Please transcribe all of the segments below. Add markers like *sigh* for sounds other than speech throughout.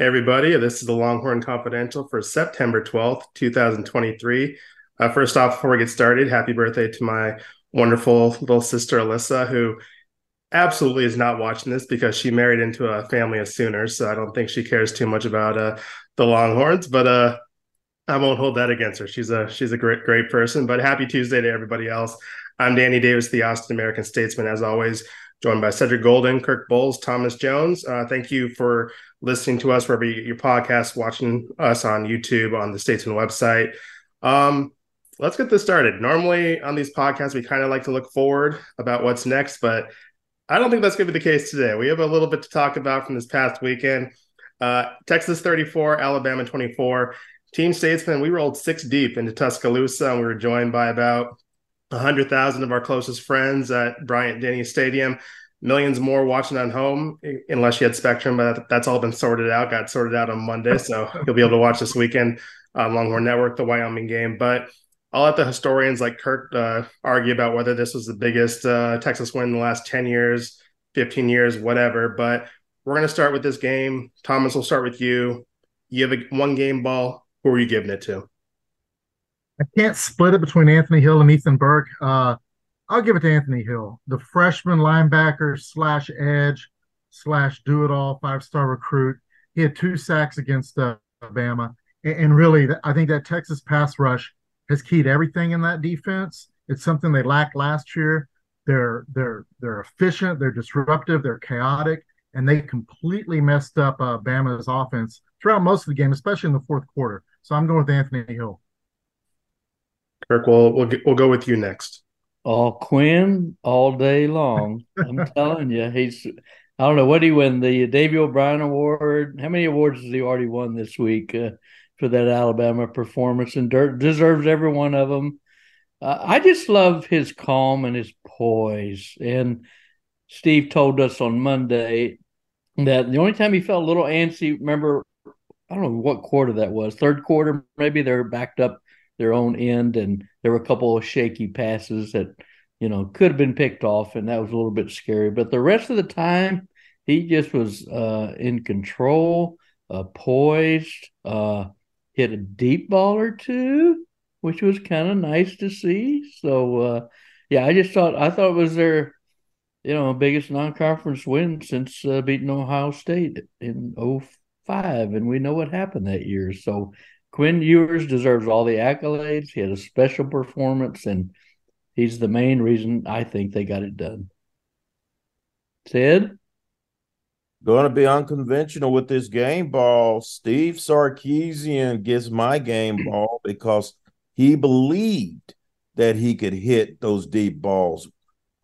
Everybody. This is the Longhorn Confidential for September 12th, 2023. Uh, first off, before we get started, happy birthday to my wonderful little sister, Alyssa, who absolutely is not watching this because she married into a family of Sooners. So I don't think she cares too much about uh, the Longhorns, but uh, I won't hold that against her. She's a she's a great great person. But happy Tuesday to everybody else. I'm Danny Davis, the Austin American Statesman, as always, joined by Cedric Golden, Kirk Bohls, Thomas Jones. Uh, thank you for listening to us wherever you get your podcast, watching us on YouTube, on the Statesman website. Um, let's get this started. Normally on these podcasts, we kind of like to look forward about what's next, but I don't think that's going to be the case today. We have a little bit to talk about from this past weekend. Uh, Texas 34, Alabama 24. Team Statesman, we rolled six deep into Tuscaloosa, and we were joined by about 100,000 of our closest friends at Bryant Denny Stadium. Millions more watching on home unless you had spectrum but that's all been sorted out got sorted out on monday so *laughs* you'll be able to watch this weekend on longhorn network the wyoming game. But i'll let the historians like kirk uh, argue about whether this was the biggest uh, texas win in the last 10 years 15 years whatever but we're going to start with this game. Thomas will start with you. You have a one game ball. Who are you giving it to i can't split it between anthony hill and ethan burke uh, I'll give it to Anthony Hill, the freshman linebacker slash edge slash do it all five star recruit. He had two sacks against uh, Alabama. And, and really, I think that Texas pass rush has keyed everything in that defense. It's something they lacked last year. They're they're they're efficient, they're disruptive, they're chaotic, and they completely messed up uh, Bama's offense throughout most of the game, especially in the fourth quarter. So I'm going with Anthony Hill. Kirk, we'll we'll, get, we'll go with you next. Oh, Quinn all day long. I'm *laughs* telling you, he's. I don't know what he won the Davy O'Brien Award. How many awards has he already won this week uh, for that Alabama performance? And dirt, deserves every one of them. Uh, I just love his calm and his poise. And Steve told us on Monday that the only time he felt a little antsy, remember, I don't know what quarter that was, third quarter, maybe they're backed up their own end, and there were a couple of shaky passes that you know could have been picked off, and that was a little bit scary. But the rest of the time, he just was uh, in control, uh, poised, uh, hit a deep ball or two, which was kind of nice to see. So uh, yeah, I just thought I thought it was their you know biggest non-conference win since uh, beating Ohio State in 05 and we know what happened that year. So Quinn Ewers deserves all the accolades. He had a special performance, and he's the main reason I think they got it done. Ted? Going to be unconventional with this game ball. Steve Sarkisian gets my game *clears throat* ball because he believed that he could hit those deep balls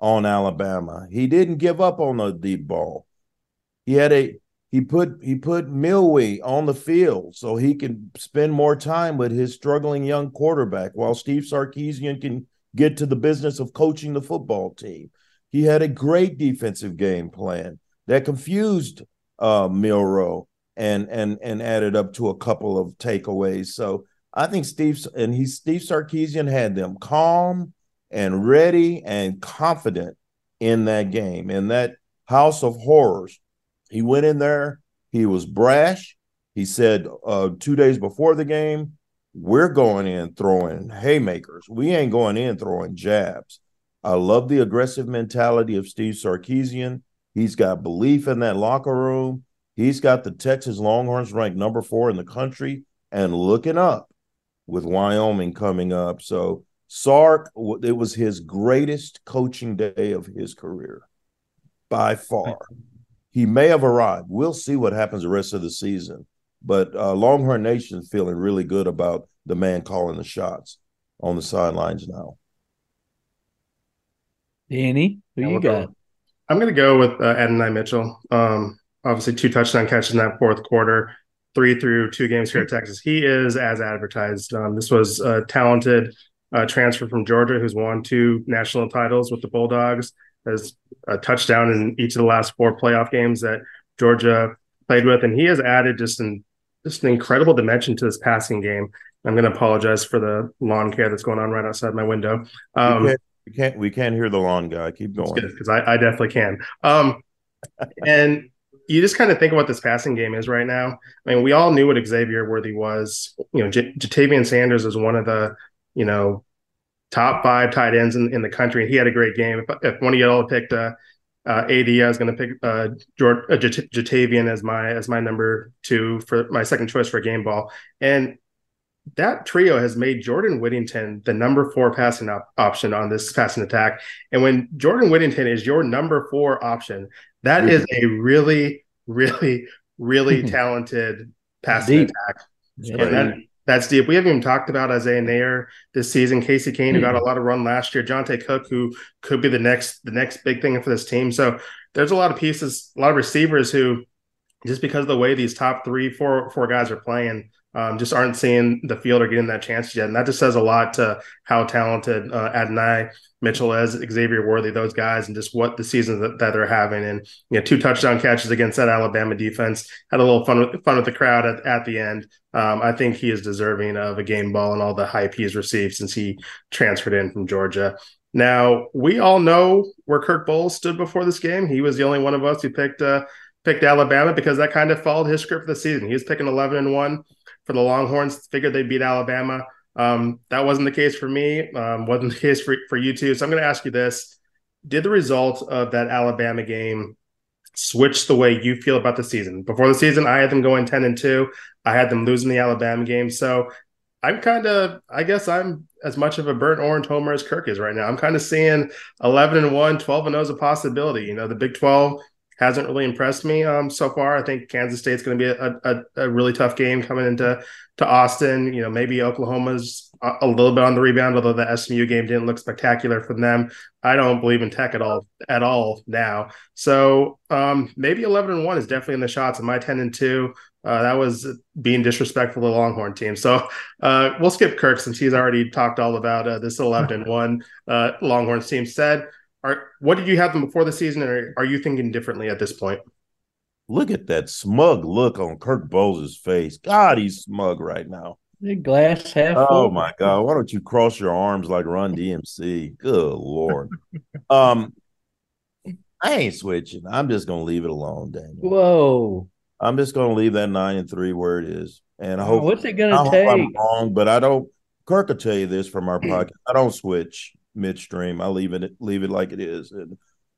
on Alabama. He didn't give up on the deep ball. He had a he put he put Milwee on the field so he can spend more time with his struggling young quarterback while Steve Sarkisian can get to the business of coaching the football team. He had a great defensive game plan that confused uh, Milroe and and and added up to a couple of takeaways. So I think Steve and he Steve Sarkisian had them calm and ready and confident in that game in that house of horrors he went in there. He was brash. He said uh, two days before the game, we're going in throwing haymakers. We ain't going in throwing jabs. I love the aggressive mentality of Steve Sarkisian. He's got belief in that locker room. He's got the Texas Longhorns ranked number four in the country and looking up with Wyoming coming up. So Sark, it was his greatest coaching day of his career by far he may have arrived. We'll see what happens the rest of the season. But uh, Longhorn Nation feeling really good about the man calling the shots on the sidelines now. Danny, who yeah, you got? I'm going to go with uh, Adonai Mitchell. Um, obviously, two touchdown catches in that fourth quarter, three through two games here at Texas. He is as advertised. Um, this was a talented uh, transfer from Georgia who's won two national titles with the Bulldogs has a touchdown in each of the last four playoff games that Georgia played with, and he has added just an just an incredible dimension to this passing game. I'm going to apologize for the lawn care that's going on right outside my window. Um, we, can't, we can't we can't hear the lawn guy. Keep going because I, I, definitely can. Um, *laughs* and you just kind of think of what this passing game is right now. I mean, we all knew what Xavier Worthy was. You know, J- Ja'Tavion Sanders is one of the, you know, top five tight ends in, in the country. And he had a great game. If, if one of y'all picked uh, uh, AD, I was going to pick uh, George, uh, J- Ja'Tavion as my as my number two for my second choice for a game ball. And that trio has made Jordan Whittington the number four passing op- option on this passing attack. And when Jordan Whittington is your number four option, that mm-hmm. is a really, really, really *laughs* talented passing deep. attack. Yeah, and that, that's deep. We haven't even talked about Isaiah Neyor this season. Casey Cain, who hmm. got a lot of run last year. Johntay Cook, who could be the next the next big thing for this team. So there's a lot of pieces, a lot of receivers who, just because of the way these top three, four, four guys are playing, um, just aren't seeing the field or getting that chance yet. And that just says a lot to how talented uh, Mitchell is, Xavier Worthy, those guys, and just what the season that, that, they're having. And you know, two touchdown catches against that Alabama defense. Had a little fun with fun with the crowd at, at the end. Um, I think he is deserving of a game ball and all the hype he's received since he transferred in from Georgia. Now we all know where Kirk Bohls stood before this game. He was the only one of us who picked uh, picked Alabama because that kind of followed his script for the season. He was picking eleven and one for the Longhorns. Figured they'd beat Alabama. Um, that wasn't the case for me. Um, wasn't the *laughs* case for, for you too. So I'm going to ask you this: Did the result of that Alabama game switch the way you feel about the season? Before the season, I had them going ten and two. I had them losing the Alabama game. So I'm kind of, I guess I'm as much of a burnt orange homer as Kirk is right now. I'm kind of seeing 11 and 1, 12 and 0 is a possibility. You know, the Big 12 hasn't really impressed me um, so far. I think Kansas State's going to be a, a, a, really tough game coming into to Austin. You know, maybe Oklahoma's a, a, little bit on the rebound, although the SMU game didn't look spectacular from them. I don't believe in Tech at all at all now. So um, maybe eleven and one is definitely in the shots. And my ten and two. Uh, that was being disrespectful to the Longhorn team. So uh, we'll skip Kirk since he's already talked all about uh, this 11 and 1 uh, Longhorns team. Ced are what did you have them before the season, or are you thinking differently at this point? Look at that smug look on Kirk Bohls' face. God, he's smug right now. The glass half. Oh full. my God! Why don't you cross your arms like Run DMC? Good lord. um, I ain't switching. I'm just gonna leave it alone, Daniel. Whoa. I'm just gonna leave that nine and three where it is, and I hope. What's it gonna I take? I'm wrong, but I don't. Kirk will tell you this from our *clears throat* podcast. I don't switch midstream. I leave it leave it like it is,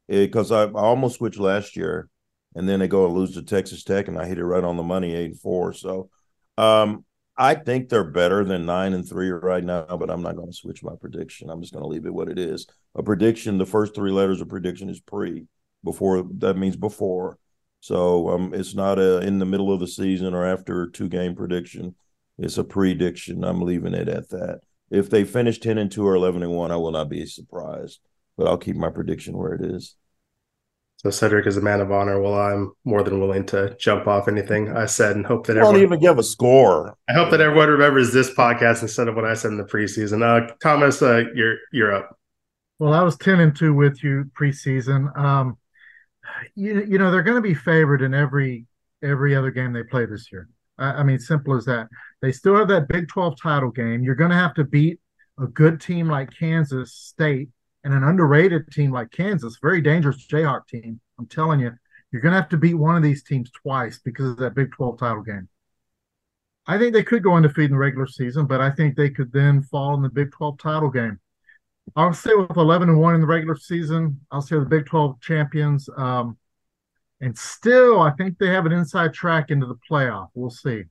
because I, I almost switched last year, and then they go and lose to Texas Tech, and I hit it right on the money, eight and four. So, um, I think they're better than nine and three right now, but I'm not going to switch my prediction. I'm just going to leave it what it is. A prediction. The first three letters of prediction is pre. Before that means before. So um, it's not a in the middle of the season or after two game prediction. It's a prediction. I'm leaving it at that. If they finish 10 and 2 or 11 and 1, I will not be surprised, but I'll keep my prediction where it is. So Cedric is a man of honor. Well, I'm more than willing to jump off anything I said and hope that I don't even give a score. I hope that everyone remembers this podcast instead of what I said in the preseason. Uh, Thomas, uh, you're you're up. Well, I was ten and two with you preseason. Um, you you know they're going to be favored in every every other game they play this year. I, I mean, simple as that. They still have that Big 12 title game. You're going to have to beat a good team like Kansas State and an underrated team like Kansas, very dangerous Jayhawk team. I'm telling you, you're going to have to beat one of these teams twice because of that Big 12 title game. I think they could go undefeated in the regular season, but I think they could then fall in the Big 12 title game. I'll say with 11 and 1 in the regular season, I'll say the Big 12 champions. Um, and still, I think they have an inside track into the playoff. We'll see.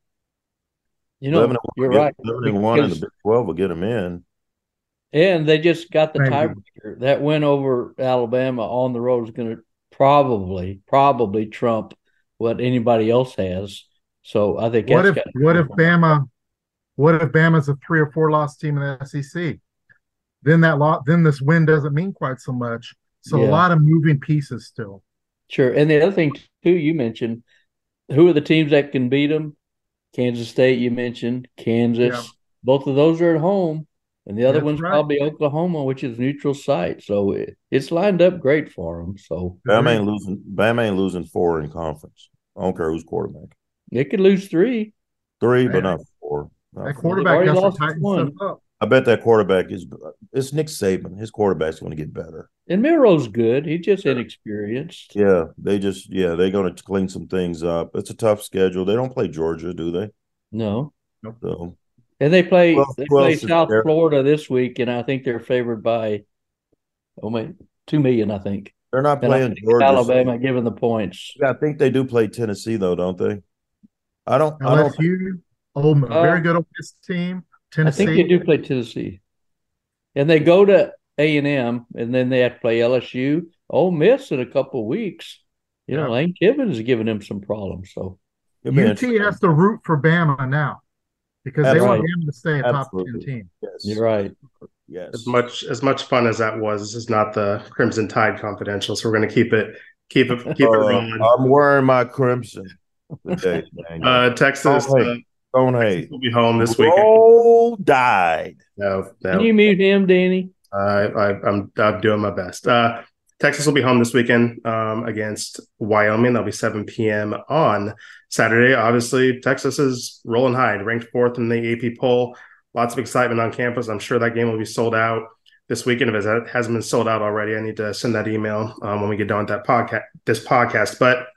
You know, you're right. Eleven one in the Big Twelve will get them in. And they just got the tiebreaker. That win over Alabama on the road is going to probably, probably trump what anybody else has. So I think what if what if Bama, what if Bama's a three or four loss team in the SEC? Then that lot, then this win doesn't mean quite so much. So yeah. a lot of moving pieces still. Sure, and the other thing too, you mentioned who are the teams that can beat them? Kansas State, you mentioned Kansas. Yeah. Both of those are at home, and the other That's one's right. probably Oklahoma, which is neutral site. So it, it's lined up great for them. So Bama ain't losing. Bama ain't losing four in conference. I don't care who's quarterback. They could lose three. Three, Man. but not four. Not that quarterback got to tighten one. up. I bet that quarterback is it's Nick Saban. His quarterback's going to get better. And Milroe's good. He's just inexperienced. Yeah, they just yeah they're going to clean some things up. It's a tough schedule. They don't play Georgia, do they? No. So And they play Well, they play South there? Florida this week, and I think they're favored by oh my two million, I think. they're not And I playing think Georgia. so- Alabama given the points. Yeah, I think they do play Tennessee though, don't they? I don't. I don't. LSU, oh, a Uh, very good Ole Miss team. Tennessee. I think they do play Tennessee, and they go to A and M, and then they have to play LSU, Ole Miss in a couple of weeks. You know, Yeah. Lane Kiffin is giving him some problems. So It'll UT has to root for Bama now because they want Absolutely. Bama to stay a top ten team. Yes. you're right. Yes. As much as much fun as that was, this is not the Crimson Tide confidential, so we're going to keep it keep it keep it Uh, rolling. I'm wearing my crimson today. Uh, Texas Oh, wait. uh, Don't hate. We'll be home this weekend. Roll Tide. No, Can you mute him, Danny? I, I'm doing my best. Uh, Texas will be home this weekend um, against Wyoming. That'll be 7 p.m. on Saturday. Obviously, Texas is rolling high, ranked fourth in the AP poll. Lots of excitement on campus. I'm sure that game will be sold out this weekend. If it hasn't been sold out already, I need to send that email um, when we get done with that podcast. This podcast, but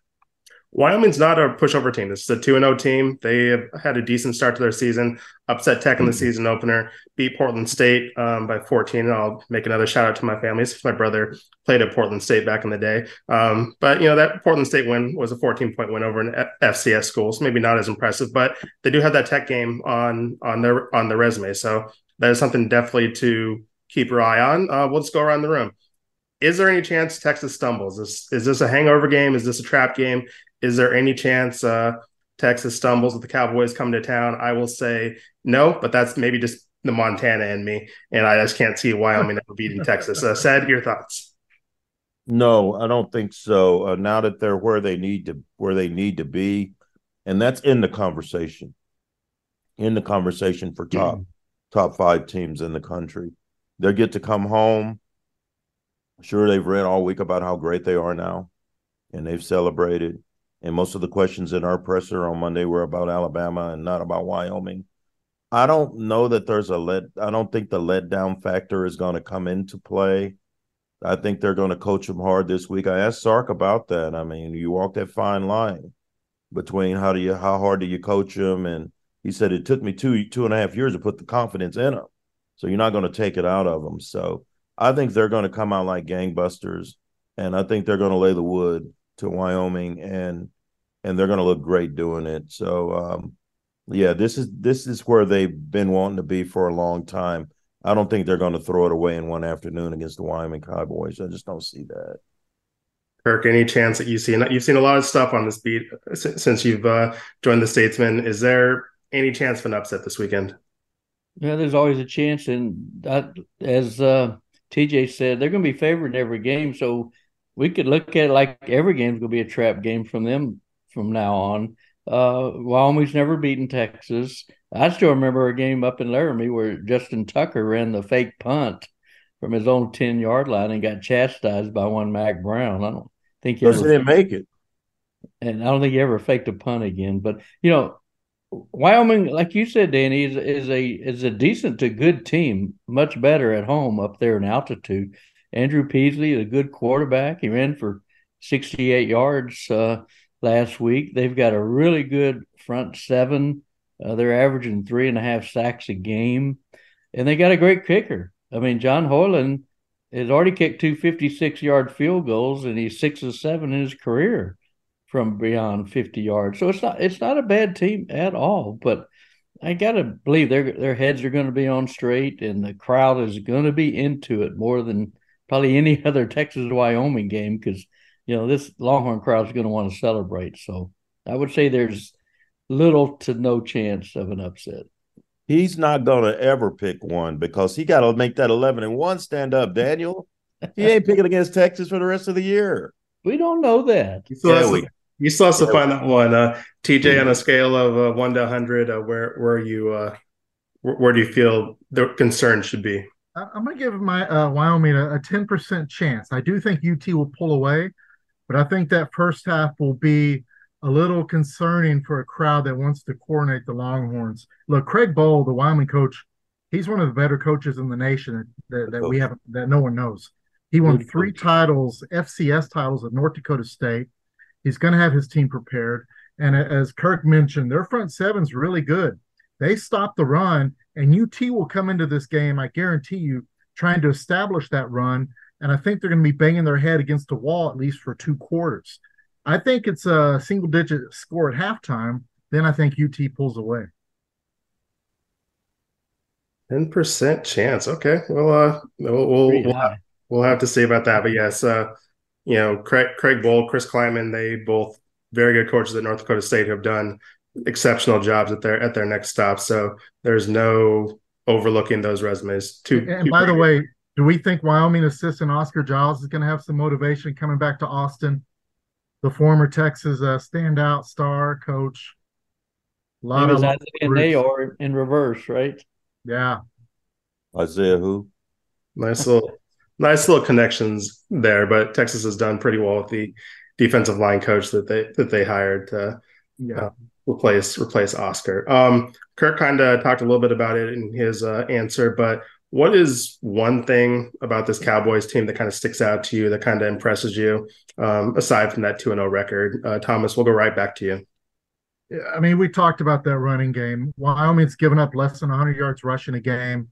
Wyoming's not a pushover team. This is a 2 0 team. They have had a decent start to their season, upset Tech in the season opener, beat Portland State um, by 14. And I'll make another shout out to my family. My brother played at Portland State back in the day. Um, but, you know, that Portland State win was a 14 point win over an F- FCS school. So maybe not as impressive, but they do have that Tech game on on their on their resume. So that is something definitely to keep your eye on. Uh, we'll just go around the room. Is there any chance Texas stumbles? Is, is this a hangover game? Is this a trap game? Is there any chance uh, Texas stumbles with the Cowboys coming to town? I will say no, but that's maybe just the Montana in me, and I just can't see Wyoming ever beating Texas. Uh, Ced your thoughts. No, I don't think so. Uh, now that they're where they need to where they need to be, and that's in the conversation, in the conversation for top top five teams in the country. They get to come home. Sure, they've read all week about how great they are now, and they've celebrated. And most of the questions in our presser on Monday were about Alabama and not about Wyoming. I don't know that there's a let. I don't think the letdown factor is going to come into play. I think they're going to coach them hard this week. I asked Sark about that. I mean, you walk that fine line between how do you how hard do you coach them, and he said it took me two two and a half years to put the confidence in them. So you're not going to take it out of them. So I think they're going to come out like gangbusters, and I think they're going to lay the wood to Wyoming, and and they're going to look great doing it. So um, yeah, this is this is where they've been wanting to be for a long time. I don't think they're going to throw it away in one afternoon against the Wyoming Cowboys. I just don't see that. Kirk, any chance that you've seen you've seen a lot of stuff on this beat since, since you've uh, joined the Statesman? Is there any chance of an upset this weekend? Yeah, there's always a chance, and that, as uh, TJ said, they're going to be favored in every game. So we could look at it like every game's going to be a trap game from them from now on. Uh, Wyoming's never beaten Texas. I still remember a game up in Laramie where Justin Tucker ran the fake punt from his own 10 yard line and got chastised by one Mack Brown. I don't think he ever didn't make it. and I don't think he ever faked a punt again. But you know, Wyoming, like you said, Danny, is is a is a decent to good team, much better at home up there in altitude. Andrew Peasley, is a good quarterback, he ran for sixty eight yards uh, last week. They've got a really good front seven. Uh, they're averaging three and a half sacks a game, and they got a great kicker. I mean, John Hoyland has already kicked two 56 yard field goals, and he's six of seven in his career from beyond 50 yards. So it's not it's not a bad team at all, but I got to believe their their heads are going to be on straight and the crowd is going to be into it more than probably any *laughs* other Texas Wyoming game cuz you know this Longhorn crowd is going to want to celebrate. So I would say there's little to no chance of an upset. He's not going to ever pick one because he got to make that 11 and 1 stand up, Daniel. He ain't picking against Texas for the rest of the year. We don't know that. You still, Yeah, have, we- to, you still have to find that one. Uh, TJ, on a scale of uh, one to hundred, uh, where where are you? Uh, where, where do you feel the concern should be? I- I'm going to give my uh, Wyoming a, a 10% chance. I do think UT will pull away, but I think that first half will be a little concerning for a crowd that wants to coordinate the Longhorns. Look, Craig Bohl, the Wyoming coach, he's one of the better coaches in the nation that, that we haven't that no one knows. He won three titles, FCS titles at North Dakota State. He's going to have his team prepared. And as Kirk mentioned, their front seven's really good. They stop the run, and UT will come into this game, I guarantee you, trying to establish that run. And I think they're going to be banging their head against the wall at least for two quarters. I think it's a single digit score at halftime. Then I think UT pulls away. 10% chance. Okay. Well, uh, we'll, we'll, we'll, have, we'll have to see about that. But yes, uh, you know, Craig, Craig Bohl, Chris Klieman, they both very good coaches at North Dakota State who have done exceptional jobs at their at their next stop. So there's no overlooking those resumes. Too, and too by the way, do we think Wyoming assistant Oscar Giles is going to have some motivation coming back to Austin? The former Texas uh, standout star coach. A lot he was of Isaiah or in reverse, right? Yeah. Isaiah who? Nice little nice little connections there, but Texas has done pretty well with the defensive line coach that they that they hired to yeah. Uh, replace replace Oscar. Um, Kirk kind of talked a little bit about it in his uh, answer, but what is one thing about this Cowboys team that kind of sticks out to you, that kind of impresses you, um, aside from that two and zero oh record? Uh, Thomas, we'll go right back to you. I mean, we talked about that running game. Wyoming's given up less than 100 yards rushing a game.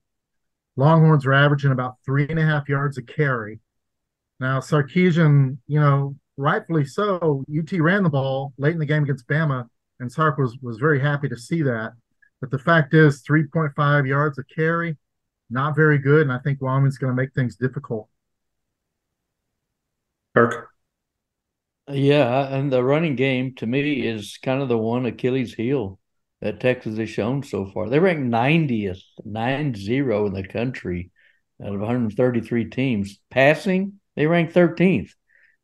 Longhorns are averaging about three and a half yards a carry. Now, Sarkisian, you know, rightfully so, UT ran the ball late in the game against Bama, and Sark was was very happy to see that. But the fact is, 3.5 yards a carry, not very good, and I think Wyoming's going to make things difficult. Kirk. Yeah, and the running game to me is kind of the one Achilles heel that Texas has shown so far. They ranked 90th, 90 in the country out of 133 teams. Passing, they ranked 13th.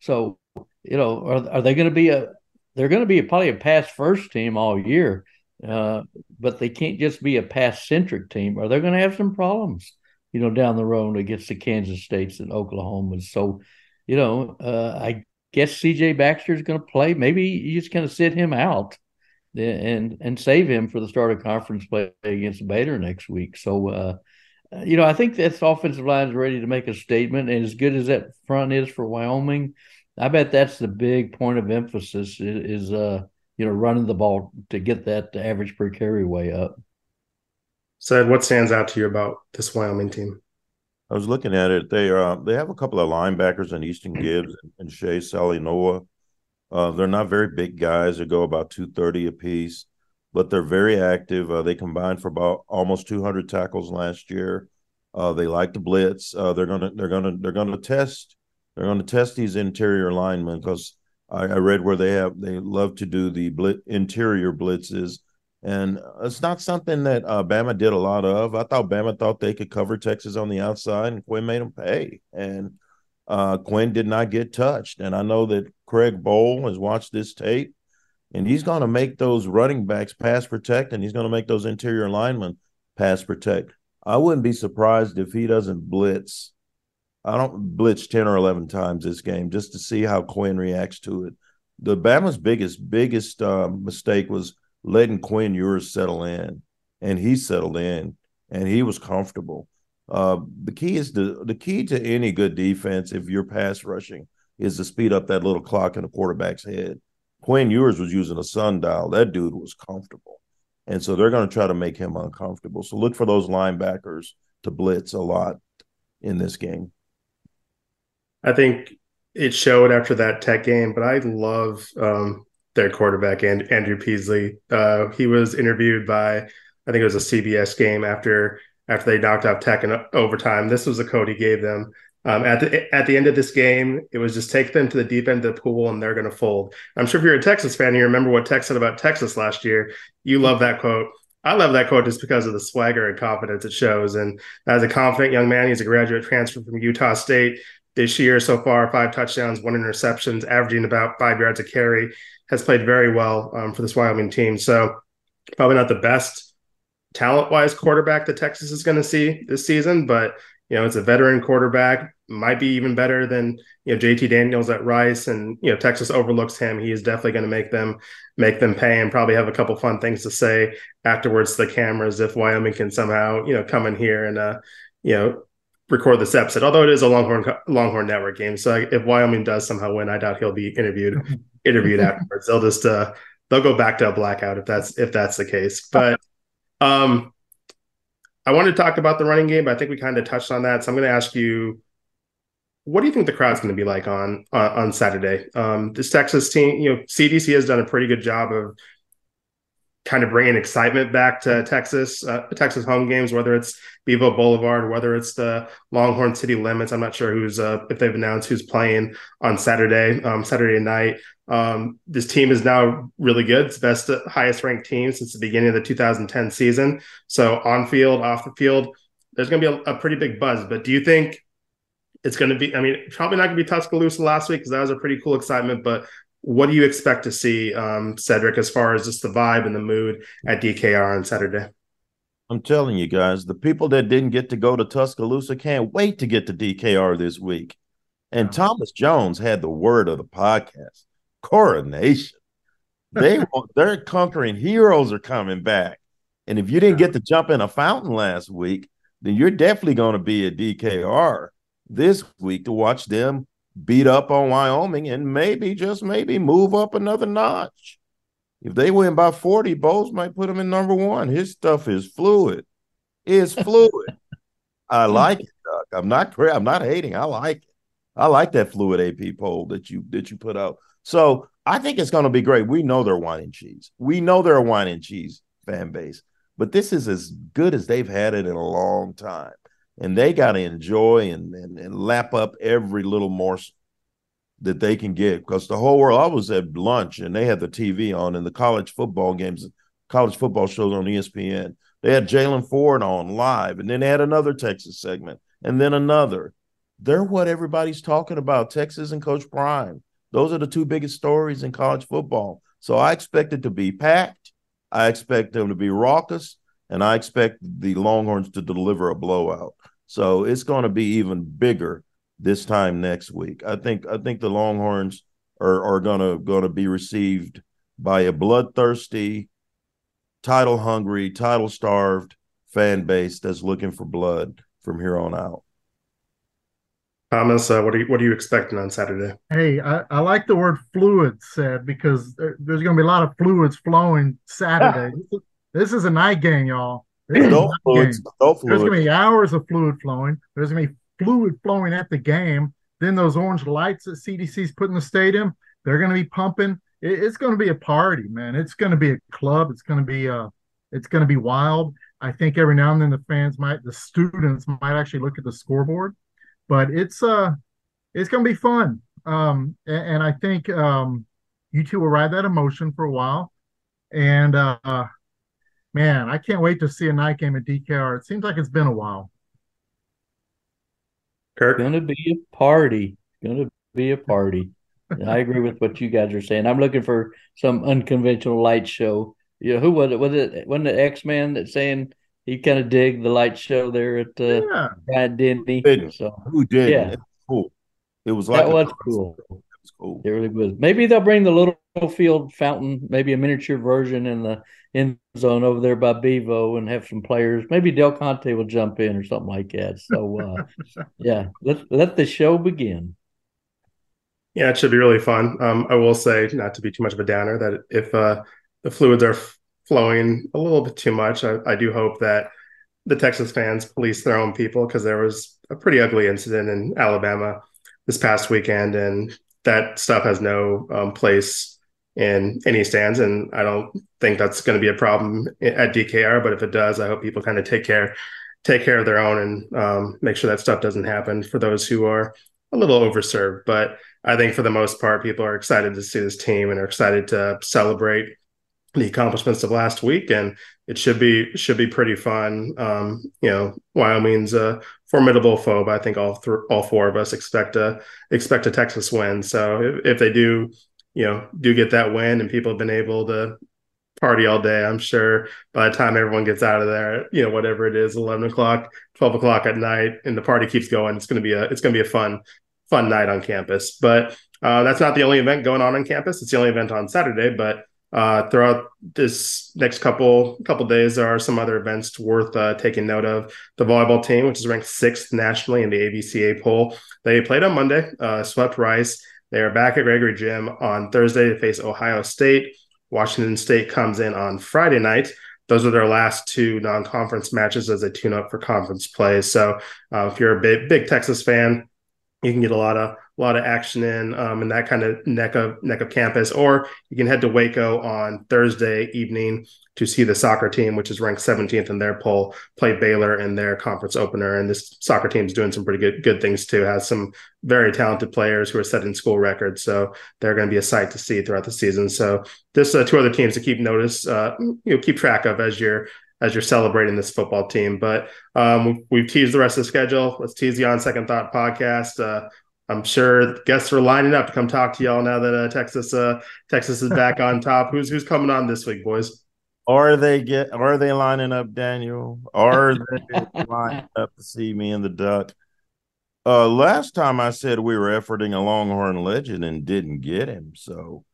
So, you know, are, are they going to be a they're going to be a, probably a pass first team all year, uh, but they can't just be a pass centric team, or they're going to have some problems, you know, down the road against the Kansas States and Oklahoma. So, you know, uh, I guess CJ Baxter is going to play. Maybe you just going to sit him out and and save him for the start of conference play against Baylor next week. So, uh, you know, I think this offensive line is ready to make a statement. And as good as that front is for Wyoming, I bet that's the big point of emphasis is, is uh, you know, running the ball to get that average per carry way up. Ced, what stands out to you about this Wyoming team? I was looking at it. They uh, they have a couple of linebackers in Easton Gibbs and Shae Suiaunoa. Uh, they're not very big guys. They go about two thirty apiece, but they're very active. Uh, they combined for about almost two hundred tackles last year. Uh, they like to blitz. Uh, they're gonna they're gonna they're gonna test they're gonna test these interior linemen because I, I, read where they have they love to do the blit, interior blitzes and it's not something that uh, Bama did a lot of. I thought Bama thought they could cover Texas on the outside, and Quinn made them pay. And uh, Quinn did not get touched. And I know that Craig Bohl has watched this tape, and he's going to make those running backs pass protect, and he's going to make those interior linemen pass protect. I wouldn't be surprised if he doesn't blitz. I don't blitz 10 or 11 times this game just to see how Quinn reacts to it. The Bama's biggest, biggest uh, mistake was letting Quinn Ewers settle in, and he settled in, and he was comfortable. Uh, the key is the the key to any good defense, if you're pass rushing, is to speed up that little clock in the quarterback's head. Quinn Ewers was using a sundial. That dude was comfortable, and so they're going to try to make him uncomfortable. So look for those linebackers to blitz a lot in this game. I think it showed after that Tech game, but I love um, their quarterback and Andrew Peasley. Uh, he was interviewed by I think it was a CBS game after after they knocked off Tech in overtime. This was the code he gave them. Um, at the at the end of this game, it was just take them to the deep end of the pool and they're going to fold. I'm sure if you're a Texas fan, you remember what Tech said about Texas last year. You love that quote. I love that quote just because of the swagger and confidence it shows. And as a confident young man, he's a graduate transfer from Utah State this year so far, five touchdowns, one interceptions, averaging about five yards a carry has played very well um, for this Wyoming team. So probably not the best talent wise quarterback that Texas is going to see this season, but You know, it's a veteran quarterback, might be even better than you know JT Daniels at Rice, and you know Texas overlooks him. He is definitely going to make them make them pay, and probably have a couple fun things to say afterwards to the cameras if Wyoming can somehow you know come in here and uh you know record this episode. Although it is a Longhorn Longhorn Network game, so if Wyoming does somehow win, I doubt he'll be interviewed *laughs* interviewed afterwards. They'll just uh they'll go back to a blackout if that's if that's the case. But um I want to talk about the running game, but I think we kind of touched on that. So I'm going to ask you, what do you think the crowd's going to be like on uh, on Saturday? Um, this Texas team, you know, CDC has done a pretty good job of kind of bringing excitement back to Texas, uh, Texas home games, whether it's Bevo Boulevard, whether it's the Longhorn City Limits. I'm not sure who's uh, if they've announced who's playing on Saturday, um, Saturday night. Um, this team is now really good. It's best, highest ranked team since the beginning of the 2010 season. So on field, off the field, there's going to be a, a, pretty big buzz. But do you think it's going to be? I mean, probably not going to be Tuscaloosa last week because that was a pretty cool excitement. But what do you expect to see, um, Cedric, as far as just the vibe and the mood at DKR on Saturday? I'm telling you guys, the people that didn't get to go to Tuscaloosa can't wait to get to DKR this week. And Thomas Jones had the word of the podcast coronation. They *laughs* their conquering heroes are coming back. And if you didn't get to jump in a fountain last week, then you're definitely going to be at DKR this week to watch them beat up on Wyoming and maybe just maybe move up another notch. If they win by 40, Bohls might put them in number one. His stuff is fluid. It's *laughs* fluid. I like it, Doug. I'm not I'm not hating. I like it. I like that fluid AP poll that you that you put out. So I think it's going to be great. We know they're wine and cheese. We know they're a wine and cheese fan base, but this is as good as they've had it in a long time. And they got to enjoy and, and, and lap up every little morsel that they can get because the whole world. I was at lunch and they had the TV on and the college football games, college football shows on ESPN. They had Jalen Ford on live, and then they had another Texas segment, and then another. They're what everybody's talking about. Texas and Coach Prime. Those are the two biggest stories in college football. So I expect it to be packed. I expect them to be raucous, and I expect the Longhorns to deliver a blowout. So it's going to be even bigger this time next week. I think I think the Longhorns are are gonna gonna be received by a bloodthirsty, title hungry, title starved fan base that's looking for blood from here on out. Thomas, uh, what are you what are you expecting on Saturday? Hey, I, I like the word fluid said because there, there's going to be a lot of fluids flowing Saturday. *laughs* this, is, a night game, y'all. No fluids, no fluids. There's going to be hours of fluid flowing. There's going to be fluid flowing at the game. Then those orange lights that CDC's put in the stadium, they're going to be pumping. It, it's going to be a party, man. It's going to be a club. It's going to be uh, it's going to be wild. I think every now and then the fans might, the students might actually look at the scoreboard but it's uh it's gonna be fun. Um, and, and I think um, UT will ride that emotion for a while. And uh, man, I can't wait to see a night game at DKR. It seems like it's been a while. Kirk, gonna be a party. Gonna be a party. I agree with what you guys are saying. I'm looking for some unconventional light show. You know, who was it? Was it wasn't the X Man that saying he kind of dig the light show there at uh, yeah. Bryant Denny. So who did? Yeah, it cool. It was like that was cool. It was cool. It really was. Maybe they'll bring the little field fountain, maybe a miniature version in the end zone over there by Bevo, and have some players. Maybe Del Conte will jump in or something like that. So uh, *laughs* yeah, let let the show begin. Yeah, it should be really fun. Um, I will say, not to be too much of a downer, that if uh, the fluids are flowing a little bit too much. I, I do hope that the Texas fans police their own people because there was a pretty ugly incident in Alabama this past weekend, and that stuff has no um, place in any stands. And I don't think that's going to be a problem at DKR. But if it does, I hope people kind of take care take care of their own and um, make sure that stuff doesn't happen for those who are a little overserved. But I think for the most part, people are excited to see this team and are excited to celebrate the accomplishments of last week, and it should be should be pretty fun. Um, you know, Wyoming's a formidable foe, but I think all th- all four of us expect a expect a Texas win. So if, if they do, you know, do get that win, and people have been able to party all day. I'm sure by the time everyone gets out of there, you know, whatever it is, 11 o'clock, 12 o'clock at night, and the party keeps going, it's to be a it's to be a fun fun night on campus. But uh, that's not the only event going on on campus. It's the only event on Saturday, but uh, throughout this next couple couple days, there are some other events worth uh, taking note of. The volleyball team, which is ranked sixth nationally in the AVCA poll, they played on Monday, uh, swept Rice. They are back at Gregory Gym on Thursday to face Ohio State. Washington State comes in on Friday night. Those are their last two non-conference matches as they tune up for conference play. So, uh, if you're a big big Texas fan, you can get a lot of a lot of action in um, in that kind of neck of neck of campus, or you can head to Waco on Thursday evening to see the soccer team, which is ranked 17th in their poll, play Baylor in their conference opener. And this soccer team is doing some pretty good good things too. Has some very talented players who are setting school records, so they're going to be a sight to see throughout the season. So this uh, two other teams to keep notice, uh, you know, keep track of as you're as you're celebrating this football team. But um, we've teased the rest of the schedule. Let's tease the On Second Thought podcast. Uh, I'm sure guests are lining up to come talk to y'all now that uh, Texas uh, Texas is back on *laughs* top. Who's who's coming on this week, boys? Are they get? Are they lining up, Daniel? Are they *laughs* lining up to see me in the duck? Uh, last time I said we were efforting a Longhorn legend and didn't get him, so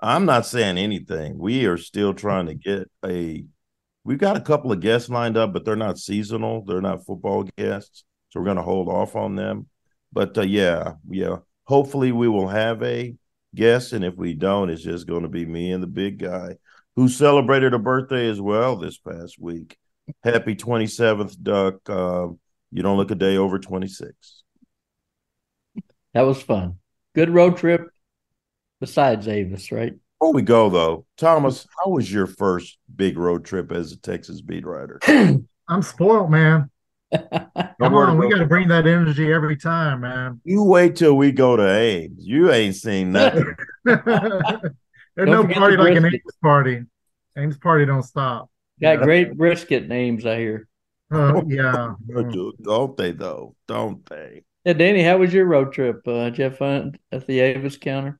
I'm not saying anything. We are still trying to get a. We've got a couple of guests lined up, but they're not seasonal. They're not football guests, so we're going to hold off on them. But uh, yeah, yeah. Hopefully, we will have a guest, and if we don't, it's just going to be me and the big guy who celebrated a birthday as well this past week. Happy 27th, Duck. Uh, you don't look a day over 26. That was fun. Good road trip besides Avis, right? Before we go, though, Thomas, how was your first big road trip as a Texas beat writer? *clears throat* I'm spoiled, man. *laughs* Come on, we got to bring that energy every time, man. You wait till we go to Ames. You ain't seen *laughs* nothing. There's no party like an Ames party. Ames party don't stop. Got yeah. great brisket names, I hear. Uh, yeah. *laughs* don't they though? Don't they? Yeah, Danny, how was your road trip? Uh, did you have fun at the Avis counter?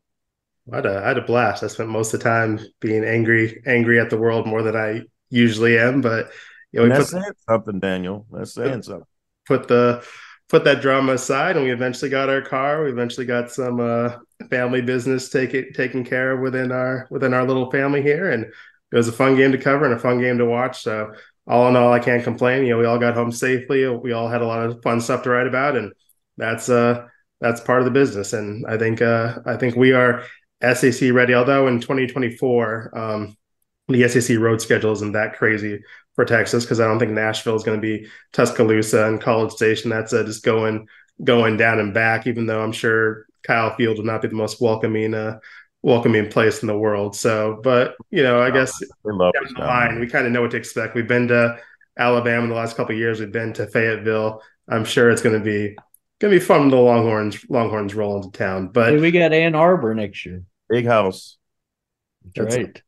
I had, a, I had a blast. I spent most of the time being angry, angry at the world more than I usually am. But know, we that's put, saying something, Daniel. That's saying put, something. Put the put that drama aside, and we eventually got our car. We eventually got some uh, family business take it, taken care of within our within our little family here, and it was a fun game to cover and a fun game to watch. So all in all, I can't complain. You know, we all got home safely. We all had a lot of fun stuff to write about, and that's uh that's part of the business. And I think uh I think we are SEC ready. Although in 2024, um, the SEC road schedule isn't that crazy for Texas because I don't think Nashville is going to be Tuscaloosa and College Station. That's uh, just going going down and back. Even though I'm sure Kyle Field will not be the most welcoming uh, welcoming place in the world. So, but you know, I guess we down the line, we kind of know what to expect. We've been to Alabama in the last couple years. We've been to Fayetteville. I'm sure it's going to be going to be fun. The Longhorns Longhorns roll into town, but hey, we got Ann Arbor next year. Big house. That's, That's right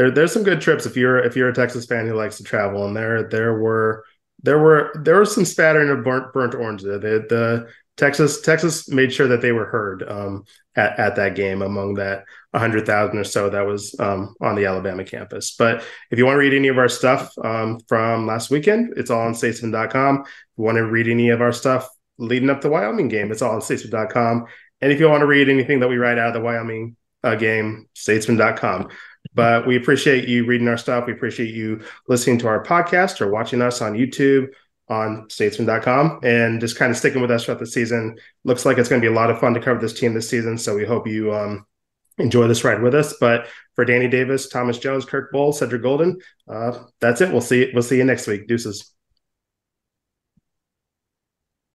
there there's some good trips if you're if you're a Texas fan who likes to travel, and there there were there were there was some spattering of burnt burnt orange. The, the Texas Texas made sure that they were heard um, at at that game among that 100,000 or so that was um, on the Alabama campus. But if you want to read any of our stuff um, from last weekend, it's all on statesman.com. If you want to read any of our stuff leading up to the Wyoming game, it's all on statesman.com. And if you want to read anything that we write out of the Wyoming uh, game, statesman.com. But we appreciate you reading our stuff. We appreciate you listening to our podcast or watching us on YouTube on statesman.com and just kind of sticking with us throughout the season. Looks like it's going to be a lot of fun to cover this team this season. So we hope you um, enjoy this ride with us. But for Danny Davis, Thomas Jones, Kirk Bull, Cedric Golden, uh, that's it. We'll see. We'll see you next week. Deuces.